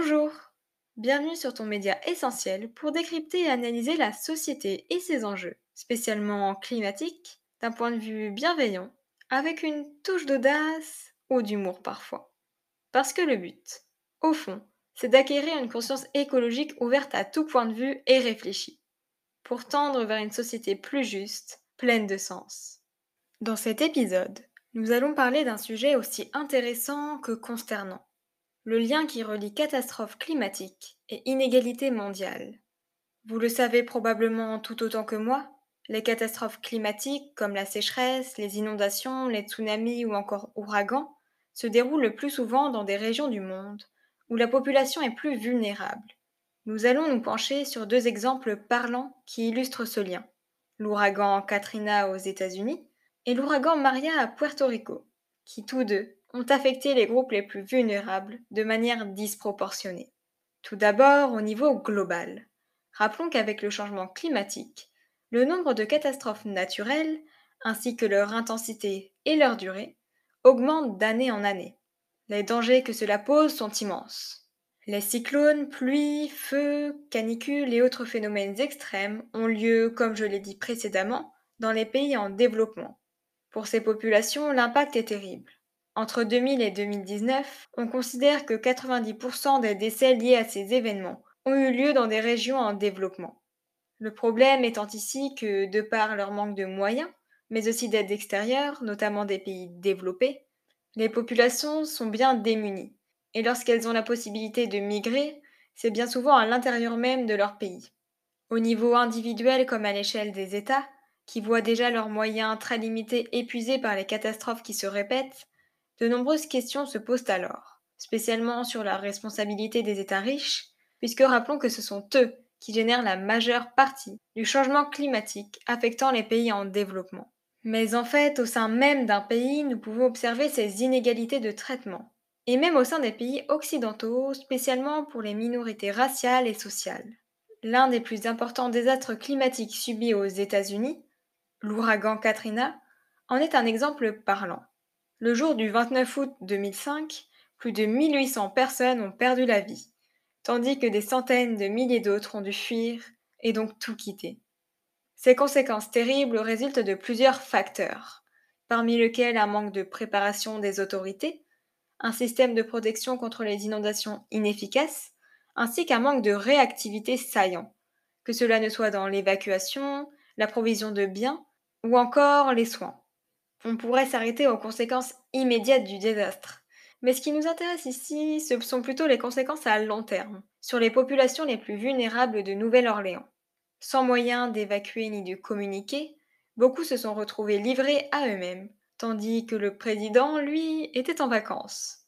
Bonjour, bienvenue sur ton média essentiel pour décrypter et analyser la société et ses enjeux, spécialement climatiques, d'un point de vue bienveillant, avec une touche d'audace ou d'humour parfois. Parce que le but, au fond, c'est d'acquérir une conscience écologique ouverte à tout point de vue et réfléchie, pour tendre vers une société plus juste, pleine de sens. Dans cet épisode, nous allons parler d'un sujet aussi intéressant que consternant le lien qui relie catastrophe climatique et inégalité mondiale. Vous le savez probablement tout autant que moi, les catastrophes climatiques comme la sécheresse, les inondations, les tsunamis ou encore ouragans se déroulent le plus souvent dans des régions du monde où la population est plus vulnérable. Nous allons nous pencher sur deux exemples parlants qui illustrent ce lien. L'ouragan Katrina aux États-Unis et l'ouragan Maria à Puerto Rico, qui tous deux ont affecté les groupes les plus vulnérables de manière disproportionnée. Tout d'abord au niveau global. Rappelons qu'avec le changement climatique, le nombre de catastrophes naturelles, ainsi que leur intensité et leur durée, augmente d'année en année. Les dangers que cela pose sont immenses. Les cyclones, pluies, feux, canicules et autres phénomènes extrêmes ont lieu, comme je l'ai dit précédemment, dans les pays en développement. Pour ces populations, l'impact est terrible. Entre 2000 et 2019, on considère que 90% des décès liés à ces événements ont eu lieu dans des régions en développement. Le problème étant ici que, de par leur manque de moyens, mais aussi d'aide extérieure, notamment des pays développés, les populations sont bien démunies. Et lorsqu'elles ont la possibilité de migrer, c'est bien souvent à l'intérieur même de leur pays. Au niveau individuel comme à l'échelle des États, qui voient déjà leurs moyens très limités épuisés par les catastrophes qui se répètent, de nombreuses questions se posent alors, spécialement sur la responsabilité des États riches, puisque rappelons que ce sont eux qui génèrent la majeure partie du changement climatique affectant les pays en développement. Mais en fait, au sein même d'un pays, nous pouvons observer ces inégalités de traitement, et même au sein des pays occidentaux, spécialement pour les minorités raciales et sociales. L'un des plus importants désastres climatiques subis aux États-Unis, l'ouragan Katrina, en est un exemple parlant. Le jour du 29 août 2005, plus de 1800 personnes ont perdu la vie, tandis que des centaines de milliers d'autres ont dû fuir et donc tout quitter. Ces conséquences terribles résultent de plusieurs facteurs, parmi lesquels un manque de préparation des autorités, un système de protection contre les inondations inefficace, ainsi qu'un manque de réactivité saillant, que cela ne soit dans l'évacuation, la provision de biens ou encore les soins on pourrait s'arrêter aux conséquences immédiates du désastre. Mais ce qui nous intéresse ici, ce sont plutôt les conséquences à long terme, sur les populations les plus vulnérables de Nouvelle-Orléans. Sans moyen d'évacuer ni de communiquer, beaucoup se sont retrouvés livrés à eux-mêmes, tandis que le président, lui, était en vacances.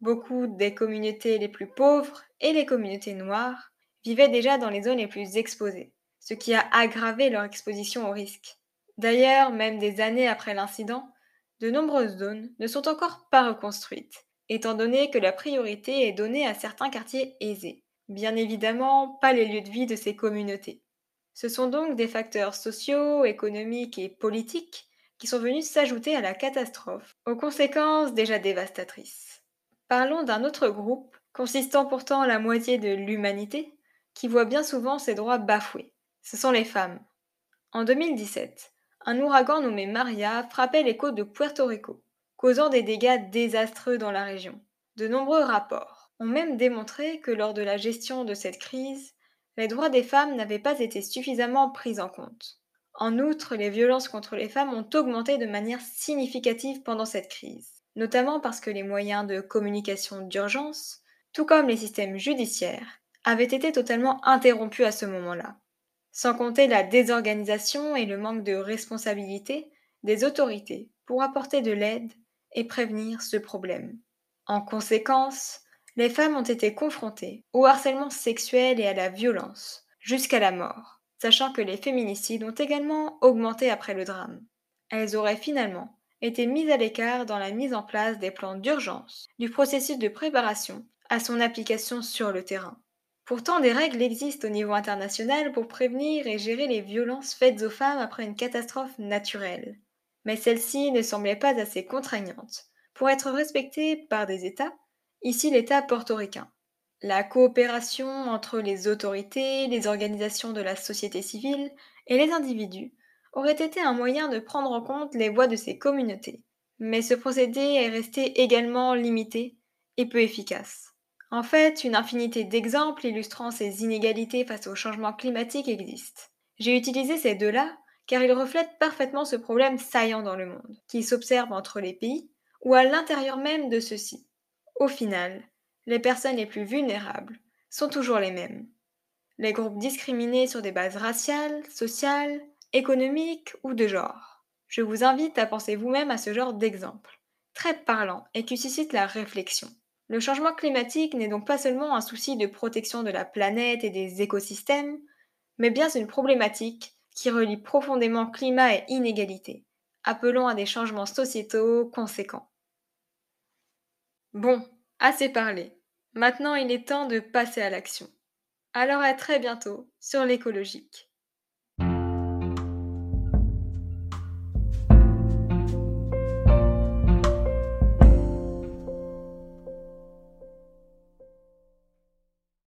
Beaucoup des communautés les plus pauvres et les communautés noires vivaient déjà dans les zones les plus exposées, ce qui a aggravé leur exposition au risque. D'ailleurs, même des années après l'incident, de nombreuses zones ne sont encore pas reconstruites, étant donné que la priorité est donnée à certains quartiers aisés. Bien évidemment, pas les lieux de vie de ces communautés. Ce sont donc des facteurs sociaux, économiques et politiques qui sont venus s'ajouter à la catastrophe, aux conséquences déjà dévastatrices. Parlons d'un autre groupe, consistant pourtant la moitié de l'humanité, qui voit bien souvent ses droits bafoués. Ce sont les femmes. En 2017, un ouragan nommé Maria frappait les côtes de Puerto Rico, causant des dégâts désastreux dans la région. De nombreux rapports ont même démontré que lors de la gestion de cette crise, les droits des femmes n'avaient pas été suffisamment pris en compte. En outre, les violences contre les femmes ont augmenté de manière significative pendant cette crise, notamment parce que les moyens de communication d'urgence, tout comme les systèmes judiciaires, avaient été totalement interrompus à ce moment-là sans compter la désorganisation et le manque de responsabilité des autorités pour apporter de l'aide et prévenir ce problème. En conséquence, les femmes ont été confrontées au harcèlement sexuel et à la violence, jusqu'à la mort, sachant que les féminicides ont également augmenté après le drame. Elles auraient finalement été mises à l'écart dans la mise en place des plans d'urgence du processus de préparation à son application sur le terrain. Pourtant, des règles existent au niveau international pour prévenir et gérer les violences faites aux femmes après une catastrophe naturelle. Mais celles-ci ne semblaient pas assez contraignantes pour être respectées par des États, ici l'État portoricain. La coopération entre les autorités, les organisations de la société civile et les individus aurait été un moyen de prendre en compte les voix de ces communautés. Mais ce procédé est resté également limité et peu efficace. En fait, une infinité d'exemples illustrant ces inégalités face au changement climatique existent. J'ai utilisé ces deux-là car ils reflètent parfaitement ce problème saillant dans le monde, qui s'observe entre les pays ou à l'intérieur même de ceux-ci. Au final, les personnes les plus vulnérables sont toujours les mêmes. Les groupes discriminés sur des bases raciales, sociales, économiques ou de genre. Je vous invite à penser vous-même à ce genre d'exemple, très parlant et qui suscite la réflexion. Le changement climatique n'est donc pas seulement un souci de protection de la planète et des écosystèmes, mais bien une problématique qui relie profondément climat et inégalité, appelant à des changements sociétaux conséquents. Bon, assez parlé. Maintenant il est temps de passer à l'action. Alors à très bientôt sur l'écologique.